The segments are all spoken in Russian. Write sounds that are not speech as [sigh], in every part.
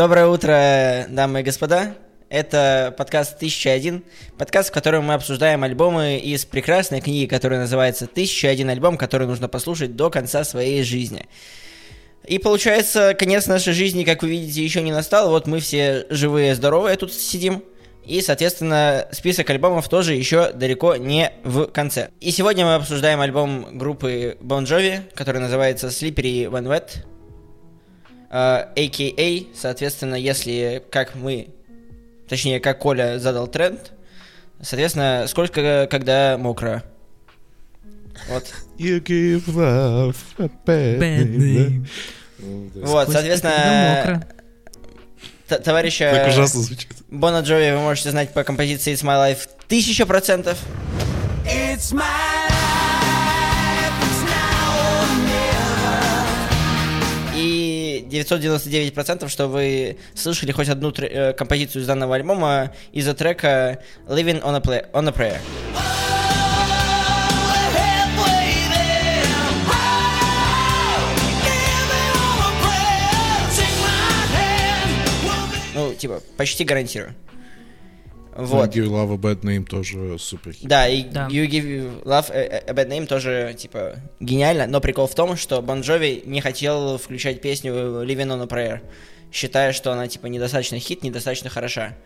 Доброе утро, дамы и господа. Это подкаст 1001, подкаст, в котором мы обсуждаем альбомы из прекрасной книги, которая называется «1001 альбом, который нужно послушать до конца своей жизни». И получается, конец нашей жизни, как вы видите, еще не настал. Вот мы все живые, здоровые тут сидим. И, соответственно, список альбомов тоже еще далеко не в конце. И сегодня мы обсуждаем альбом группы Bon Jovi, который называется Slippery When Wet. AKA, соответственно, если, как мы, точнее, как Коля задал тренд, соответственно, сколько, когда мокро. Вот. [laughs] You give love a bad Bad name. name. Вот, Сколько соответственно, товарища Так ужасно звучит. Бона Джови вы можете знать по композиции It's My Life тысяча процентов. It's my 999%, что вы слышали хоть одну тре- э, композицию из данного альбома из-за трека Living on a, Play- on a Prayer. Ну, типа, почти гарантирую. Вот. You love a bad name тоже супер. хит. Да, и Да. You Give Love a, a Bad Name тоже, типа, гениально, но прикол в том, что Бон Джови не хотел включать песню Living on a Prayer, считая, что она, типа, недостаточно хит, недостаточно хороша.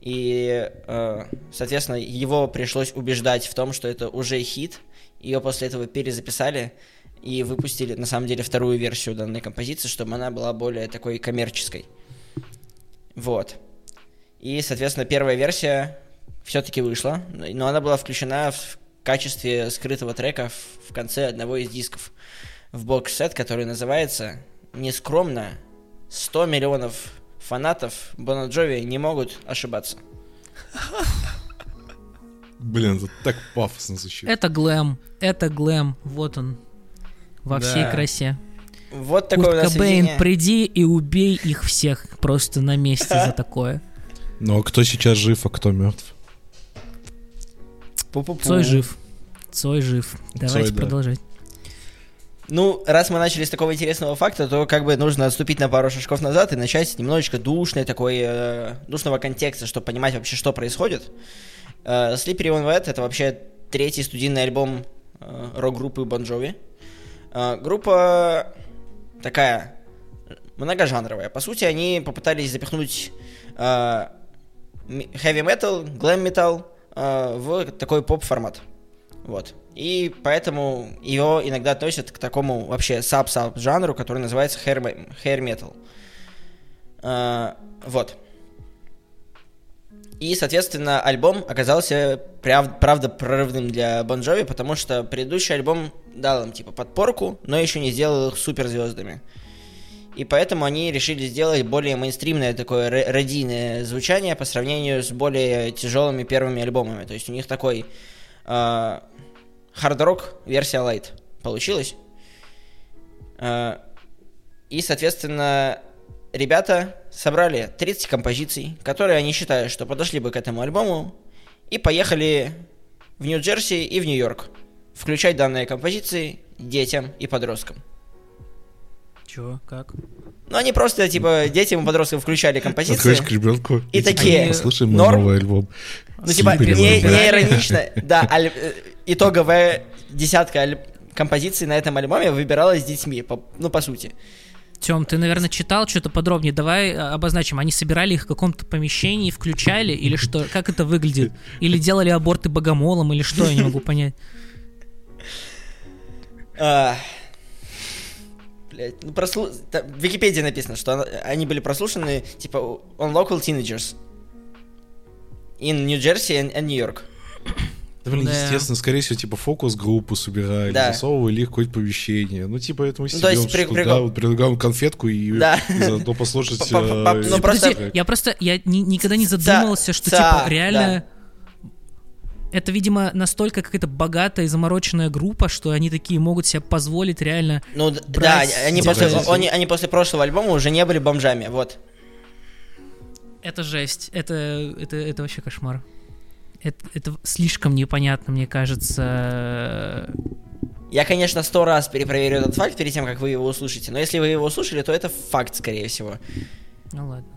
И, э, соответственно, его пришлось убеждать в том, что это уже хит. Ее после этого перезаписали и выпустили, на самом деле, вторую версию данной композиции, чтобы она была более такой коммерческой. Вот. И, соответственно, первая версия все-таки вышла, но она была включена в качестве скрытого трека в, конце одного из дисков в бокс-сет, который называется нескромно 100 миллионов фанатов Бона Джови не могут ошибаться. Блин, это так пафосно звучит. Это глэм, это глэм, вот он, во всей Да. красе. Вот такое Курт у нас Кобейн, приди и убей их всех просто на месте [laughs] за такое. Ну а кто сейчас жив, а кто мертв? Пу-пу-пу. Цой жив. Цой жив. Давайте да. продолжать. Ну, раз мы начали с такого интересного факта, то как бы нужно отступить на пару шажков назад и начать немножечко душной такой, э, душного контекста, чтобы понимать вообще, что происходит. Э, Slippery When Wet — это вообще третий студийный альбом э, рок-группы Bon Jovi. Э, группа такая многожанровая. По сути, они попытались запихнуть э, heavy metal, glam metal э, в такой поп-формат. Вот. И поэтому его иногда относят к такому вообще sub-sub жанру, который называется hair, hair metal. А, вот. И, соответственно, альбом оказался прав- правда прорывным для Бон Джови, потому что предыдущий альбом дал им типа подпорку, но еще не сделал их суперзвездами. И поэтому они решили сделать более мейнстримное такое ра- радийное звучание по сравнению с более тяжелыми первыми альбомами. То есть у них такой хард-рок версия Light получилась. А, И, соответственно, ребята собрали 30 композиций, которые они считают, что подошли бы к этому альбому, и поехали в Нью-Джерси и в Нью-Йорк включать данные композиции детям и подросткам. Чё, как? Ну, они просто, типа, детям и подросткам включали композиции. Подходишь к ребенку И типа, такие, Послушай мой норм? новый альбом. Ну, типа, не, When Wet». не иронично. [laughs] Да, аль- э, итоговая десятка аль- композиций на этом альбоме выбиралась с детьми, по- ну, по сути. Тем, ты, наверное, читал что-то подробнее. Давай а, обозначим. Они собирали их в каком-то помещении, включали, или что? Как это выглядит? Или делали аборты богомолом, или что? Я не могу понять. [laughs] Блять, ну прослу... там в Википедии написано, что они были прослушаны, типа, on local teenagers in New Jersey and, and New York. Да, блин, Да. естественно, скорее всего, типа фокус-группу собирали, Да. засовывали их какое-то помещение. Ну, типа, это мы Ну, то есть при- что, прикол- да, вот предлагаем конфетку и, Да. и заодно послушать... По- по- по- э, ну, просто- я просто я ни- никогда не задумывался, что типа реально это, видимо, настолько какая-то богатая и замороченная группа, что они такие могут себе позволить реально. Ну, д- да, Брать они после, они, они после прошлого альбома уже не были бомжами, вот. Это жесть. Это, это, это вообще кошмар. Это, это слишком непонятно, мне кажется. Я, конечно, сто раз перепроверю этот факт перед тем, как вы его услышите, но если вы его услышали, то это факт, скорее всего. Ну ладно.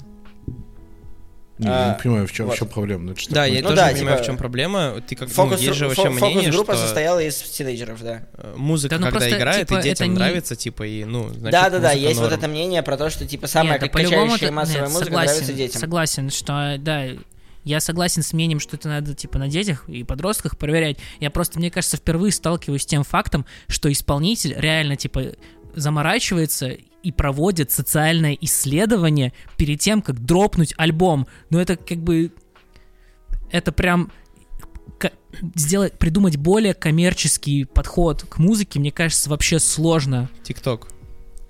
Не, я А, не понимаю, в чем, вот. в чем проблема. Ну, Да, такое? я Ну тоже да, не понимаю, типа, в чем проблема. Ты как ну, Фокус, есть же вообще фокус мнение, группа что состояла из тинейджеров, да. э, музыка, Да ну когда просто, играет, типа, и детям не- нравится, типа, и, ну, значит, Да, да, да, есть вот норм. это мнение про то, что типа самая Нет, да как по-любому качающая это- массовая нет, музыка согласен, нравится детям. Согласен, что да, я согласен с мнением, что это надо типа на детях и подростках проверять. Я просто, мне кажется, впервые сталкиваюсь с тем фактом, что исполнитель реально типа заморачивается и проводит социальное исследование перед тем, как дропнуть альбом. Но это как бы это прям сделать, придумать более коммерческий подход к музыке, мне кажется, вообще сложно. ТикТок.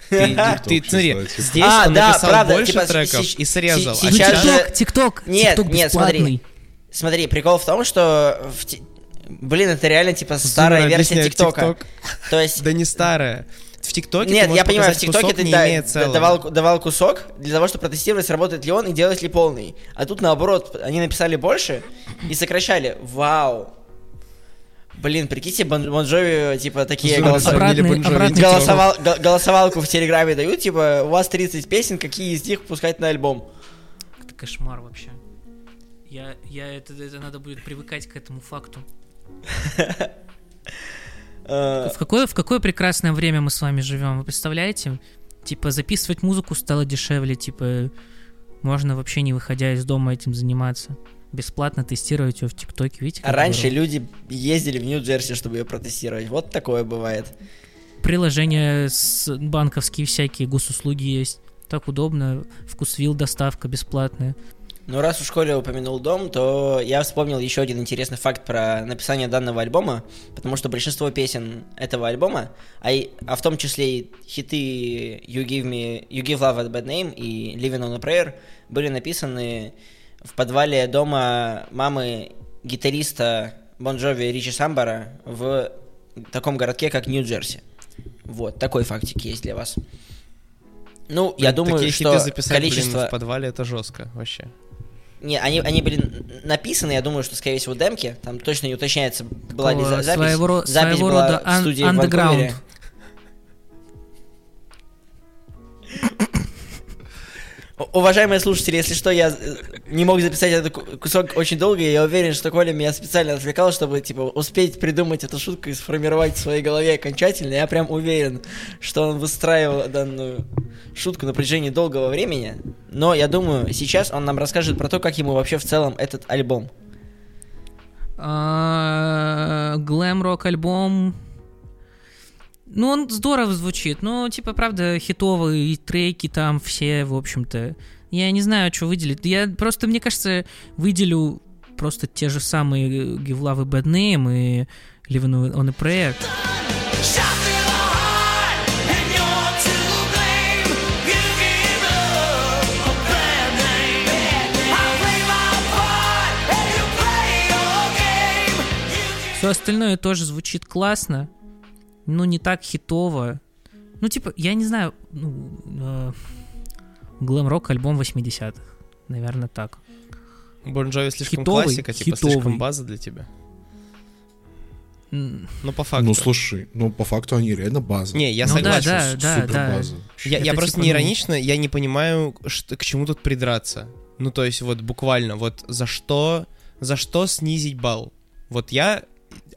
Ты, ты, чисто, смотри, здесь А, он да, написал правда, больше типа, треков и срезал. си- а Ну, сейчас же- ТикТок, ТикТок, Нет, ТикТок нет, смотри. Смотри, прикол в том, что в ти- Блин, это реально типа старая Зура версия ТикТока. TikTok. То есть Да не старая. В ТикТоке Нет, я понимаю, в ТикТоке ты не да- давал, давал кусок для того, чтобы протестировать, сработает ли он и делать ли полный. А тут наоборот, они написали больше и сокращали. Вау. Блин, прикиньте, Бон Бон Джови, типа, такие голоса- Обратный- обратный голосовал- голосовалку в Телеграме дают, типа, у вас 30 песен, какие из них пускать на альбом? Это кошмар вообще. Я, я это, это надо будет привыкать к этому факту. [laughs] Э, В какое, в какое прекрасное время мы с вами живем, вы представляете? Типа записывать музыку стало дешевле, типа можно вообще не выходя из дома этим заниматься. Бесплатно тестировать ее в ТикТоке, видите? А раньше здорово? люди ездили в Нью-Джерси, чтобы ее протестировать. Вот такое бывает. Приложения с банковские всякие госуслуги есть. Так удобно. Вкусвилл доставка бесплатная. Ну, раз уж Коля упомянул дом, то я вспомнил еще один интересный факт про написание данного альбома, потому что большинство песен этого альбома, а, и- а в том числе и хиты You Give Me, You Give Love a Bad Name и Living on a Prayer были написаны в подвале дома мамы гитариста Бон Джови Ричи Самбара в таком городке, как Нью-Джерси. Вот, такой фактик есть для вас. Ну, я Блин, думаю, такие что хиты записать, количество... блин, в подвале это жестко вообще. Не, они, они были написаны, я думаю, что, скорее всего, демки. Там точно не уточняется, была ли за- запись. своего, запись своего была рода в ан- студии в. Ванкувере. Уважаемые слушатели, если что, я э, не мог записать этот ку- кусок очень долго, и я уверен, что Коля меня специально отвлекал, чтобы, типа, успеть придумать эту шутку и сформировать в своей голове окончательно. Я прям уверен, что он выстраивал данную шутку на протяжении долгого времени. Но я думаю, сейчас он нам расскажет про то, как ему вообще в целом этот альбом. А, Глэм-рок альбом. Ну, он здорово звучит. Ну, типа, правда, хитовые треки там все, в общем-то. Я не знаю, что выделить. Я просто, мне кажется, выделю просто те же самые a Bad Name и Living on a Prayer. Все остальное тоже звучит классно, но не так хитово. Ну, типа, я не знаю, ну, э, глэм-рок альбом 80-х. Наверное, так. Бон Джови слишком Хитовый, классика, типа хитовый. слишком база для тебя. Ну, по факту. Ну, слушай, ну, по факту они реально база. Не, я Ну согласен. да, да, Супер да. база. Я, я Это просто типа, не ну- иронично, я не понимаю, что, к чему тут придраться. Ну, то есть, вот буквально, вот за что, за что снизить балл? Вот я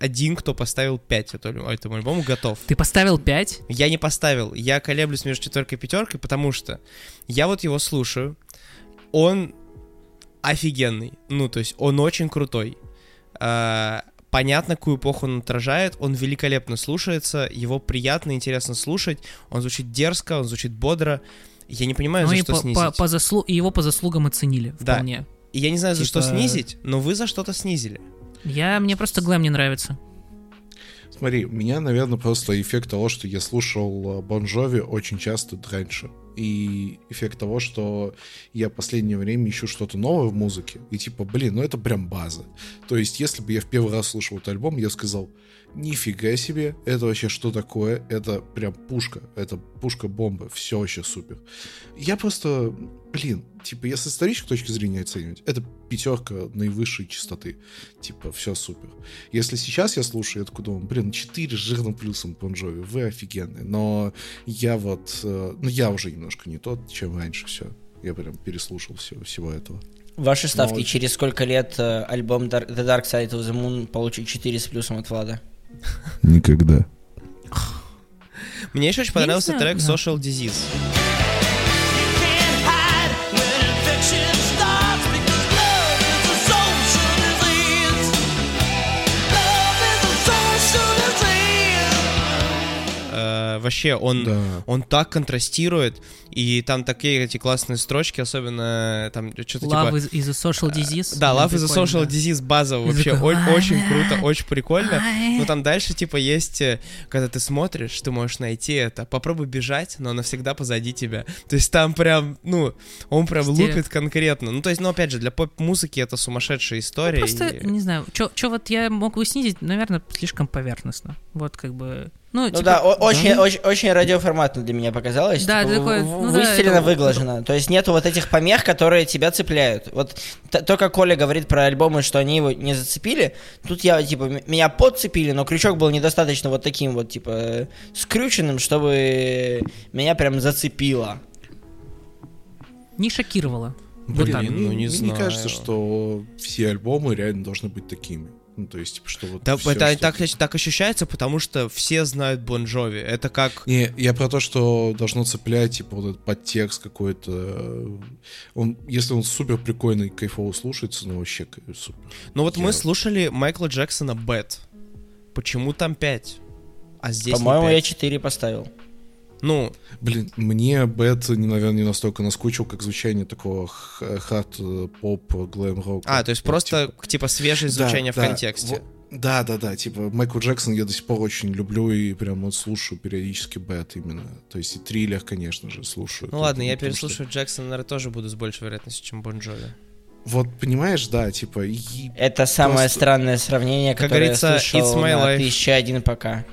один, кто поставил 5 этому, этому альбому, готов. Ты поставил 5? Я не поставил, я колеблюсь между четверкой и пятеркой, потому что я вот его слушаю, он офигенный, ну, то есть он очень крутой. А, понятно, какую эпоху он отражает, он великолепно слушается, его приятно, интересно слушать, он звучит дерзко, он звучит бодро. Я не понимаю, Ну за и что по, снизить. по- по заслу- и его по заслугам оценили Да. вполне. И я не знаю, за что типа- снизить, но вы за что-то снизили. Я, мне просто глэм не нравится. Смотри, у меня, наверное, просто эффект того, что я слушал Бон Джови очень часто раньше. И эффект того, что я в последнее время ищу что-то новое в музыке. И типа, блин, ну это прям база. То есть, если бы я в первый раз слушал этот альбом, я сказал, нифига себе, это вообще что такое? Это прям пушка, это пушка-бомба, все вообще супер. Я просто, блин, типа, если с исторической точки зрения оценивать, это пятерка наивысшей частоты. Типа, все супер. Если сейчас я слушаю, я такой думаю, блин, 4 с жирным плюсом Бон Джови, вы офигенные. Но я вот, э, ну я уже немножко не тот, чем раньше все. Я прям переслушал все, всего этого. Ваши ставки, очень. через сколько лет э, альбом The Dark Side of the Moon получит 4 с плюсом от Влада? Никогда. Мне еще очень понравился трек. Social Disease. Вообще, он, Да. он так контрастирует, и там такие эти классные строчки, особенно там что-то типа... Love is, is a social disease. Да, Love is a social да. disease базово вообще очень «Ай, круто, очень прикольно. ай». Но там дальше типа есть, э, когда ты смотришь, ты можешь найти это. Попробуй бежать, но она всегда позади тебя. То есть там прям, ну, он прям лупит конкретно. Ну, то есть, ну, опять же, для поп-музыки это сумасшедшая история. Ну, Просто, и- не знаю, что вот я мог бы снизить, наверное, слишком поверхностно. Вот как бы... Ну, Ну типа, да, очень, очень, очень радиоформатно для меня показалось. Да, типа, такой, ну да, выстелено, это- выглажено. То есть нету вот этих помех, которые тебя цепляют. Вот то, как Коля говорит про альбомы, что они его не зацепили, тут я, типа, меня подцепили, но крючок был недостаточно вот таким вот, типа, скрюченным, чтобы меня прям зацепило. не шокировало. Блин, Вот так. ну, не мне знаю. кажется, что все альбомы реально должны быть такими. Ну, то есть, типа, что вот Да, всё, это что- так, так ощущается, потому что все знают Бон Джови. Это как... Не, я про то, что должно цеплять, типа, вот этот подтекст какой-то. Он, если он супер прикольный, кайфово слушается, ну, вообще супер. Ну вот мы Я- слушали Майкла Джексона Bad. Почему там 5? А здесь По-моему, я 5? 4 поставил. Ну, Блин, мне Bad, наверное, не настолько наскучил, как звучание такого х- хард-поп, глэм-рок. а, то есть просто, типа, свежее Да, звучание в да, контексте. во- Да, да, да, типа Майкл Джексон я до сих пор очень люблю и прям вот слушаю периодически Bad именно. То есть и Thriller, конечно же, слушаю. Ну ладно, я потому что- переслушаю Джексона, наверное, тоже буду с большей вероятностью, чем Бон Джови. Вот, понимаешь, да, типа, и Это самое Просто- странное сравнение, Как которое говорится, я слышал it's my на life. 1001 пока.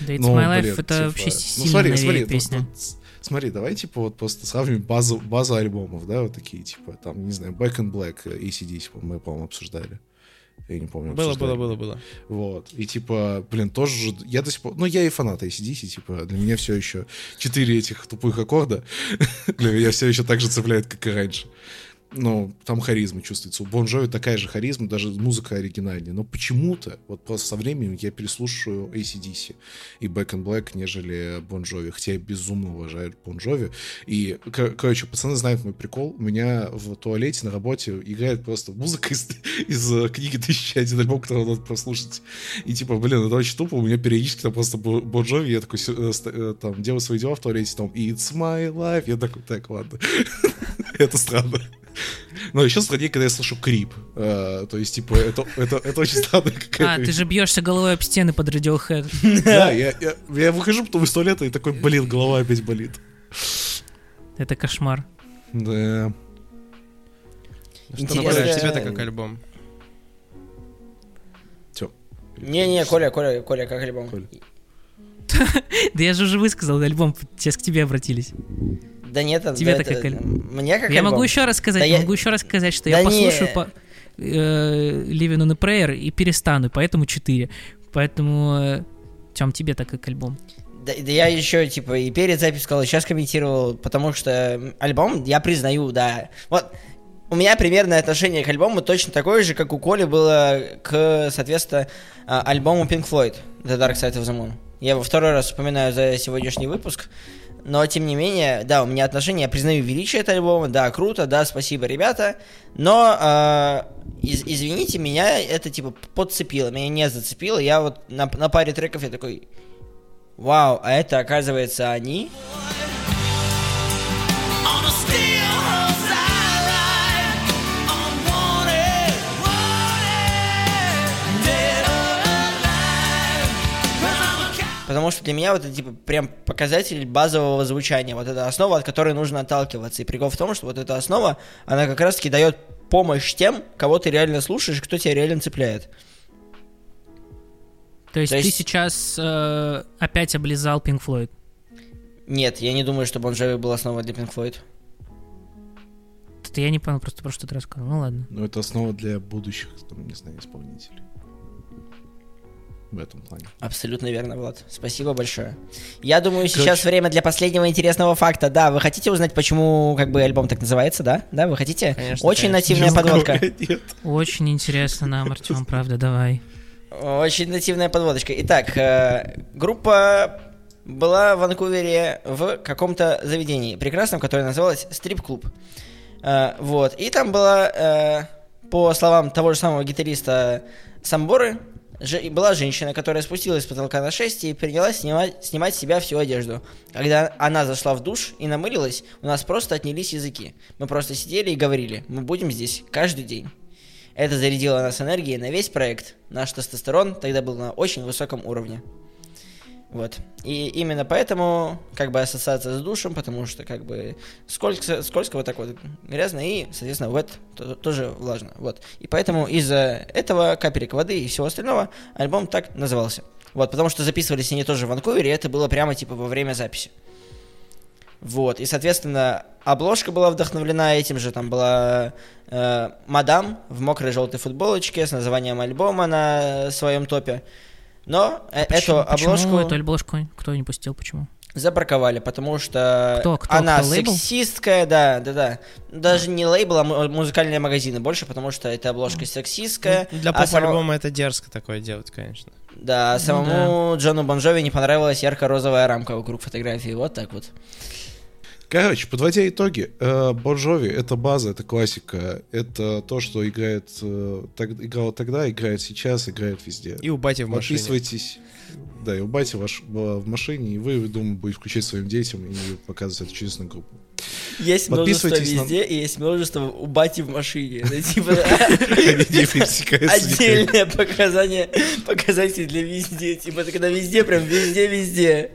Да, It's Ну, My Life блин, это типа, вообще ну, сильно смотри, новее смотри, ну, песня. ну, с- смотри, давай, типа, вот просто сравним базу, базу альбомов, да, вот такие, типа, там, не знаю, Back in Black, э, ACDC, мы, по-моему, обсуждали. Я не помню. Было, обсуждали. было, было, было. Вот. И типа, блин, тоже же- я до сих пор. Ну, я и фанат ACDC, типа, для меня все еще четыре этих тупых аккорда. [laughs] для меня все еще так же цепляет, как и раньше. Но там харизма чувствуется. У Бон Джови такая же харизма, даже музыка оригинальнее. Но почему-то, вот просто со временем я переслушаю ACDC и Back in Black, нежели Бон Джови. Хотя я безумно уважаю Бон Джови. И, кор- короче, пацаны знают мой прикол. У меня в туалете на работе играет просто музыка из, из э, книги «1001 альбом», который надо прослушать. И типа, блин, это очень тупо. У меня периодически там просто Бо- Бон Джови, я такой, э, э, там, делаю свои дела в туалете, там, It's my life. Я такой, так, ладно. [laughs] Это странно. [laughs] Но еще страннее, когда я слышу крип. Э, То есть, типа, это, это, это очень странно А, ты же бьешься головой об стены под Radiohead. [laughs] Да, я, я, я выхожу потом из туалета и такой, блин, голова опять болит. Это кошмар. Да. Что нравится тебе-то как альбом? Все. Не-не, Коля, Коля, Коля, как альбом? [laughs] Да я же уже высказал альбом, сейчас к тебе обратились. Да нет, это- Тебе-то это- как Мне как Я альбом. могу еще раз сказать, Да я- могу еще раз сказать, что Да я не. послушаю по э, Living on a Prayer и перестану, поэтому 4. Поэтому, Тем, тебе так как альбом. Да, да я еще, типа, и перед записью сказал, и сейчас комментировал, потому что альбом, я признаю, да. Вот, у меня примерное отношение к альбому точно такое же, как у Коли было к, соответственно, а, альбому Pink Floyd, The Dark Side of the Moon. Я его второй раз вспоминаю за сегодняшний выпуск, но, тем не менее, да, у меня отношение, я признаю величие этого альбома, да, круто, да, спасибо, ребята, но, а, из- извините, меня это, типа, подцепило, меня не зацепило, я вот на, на паре треков я такой, Вау, а это оказывается они? Потому что для меня вот это типа прям показатель базового звучания. Вот это основа, от которой нужно отталкиваться. И прикол в том, что вот эта основа, она как раз-таки дает помощь тем, кого ты реально слушаешь, кто тебя реально цепляет. То есть, То ты есть- сейчас э, опять облизал Pink Floyd. Нет, я не думаю, что Джови был основой для Pink Floyd. Это я не понял просто про что ты рассказал. Ну ладно. Но это основа для будущих, там, не знаю, исполнителей. В этом плане. Абсолютно верно, Влад. Спасибо большое. Я думаю, сейчас Короче. время для последнего интересного факта. Да, вы хотите узнать, почему как бы альбом так называется, да? Да, вы хотите? Конечно, Очень конечно. нативная подводка. [laughs] Нет. Очень интересно нам, Артем, правда, давай. Очень нативная подводочка. Итак, э, группа была в Ванкувере в каком-то заведении прекрасном, которое называлось стрип-клуб. Э, вот. И там была, э, по словам того же самого гитариста Самборы, же- была женщина, которая спустилась с потолка на 6 и принялась снимать, снимать с себя всю одежду. Когда она зашла в душ и намылилась, у нас просто отнялись языки. Мы просто сидели и говорили, мы будем здесь каждый день. Это зарядило нас энергией на весь проект. Наш тестостерон тогда был на очень высоком уровне. Вот. И именно поэтому, как бы, ассоциация с душем, потому что, как бы, скользко, скользко вот так вот грязно, и, соответственно, то- тоже влажно. Вот. И поэтому из-за этого капелек воды и всего остального альбом так назывался. Вот, потому что записывались они тоже в Ванкувере, и это было прямо, типа, во время записи. Вот, и, соответственно, обложка была вдохновлена этим же, там была э, мадам в мокрой желтой футболочке с названием альбома на своем топе. Но э, Почему, эту почему обложку эту обложку кто не пустил? Почему? забраковали, потому что Кто, кто, она кто, лейбл? сексистская, да, да, да. Даже не лейбл, а му- музыкальные магазины больше, потому что эта обложка сексистская. Ну, Для а само- поп-альбома это дерзко такое делать, конечно. Да, а Ну самому Джону Бонжови не понравилась ярко-розовая рамка вокруг фотографии. Вот так вот. Короче, подводя итоги, э, Бон Джови — это база, это классика, это то, что играет, э, так- играло тогда, играет сейчас, играет везде. И у бати в машине. Подписывайтесь. Да, и у бати ваш была в машине, и вы, думаю, будете включать своим детям и показывать эту чудесную группу. Есть множество Подписывайтесь на- везде, и есть множество у бати в машине. [laughs] Типа отдельное показание, показатель для везде. Типа когда везде, прям везде-везде.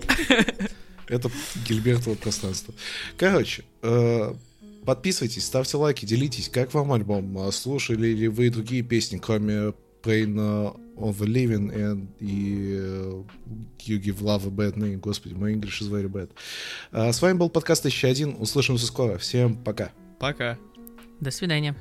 Это Гильбертово пространство. Короче, э, подписывайтесь, ставьте лайки, делитесь. Как вам альбом? А Слушали ли вы другие песни, кроме Pain of the Living and и э, You Give Love a Bad Name? Господи, мой English is very bad. А, С вами был подкаст 1001. Услышимся скоро. Всем пока. Пока. До свидания.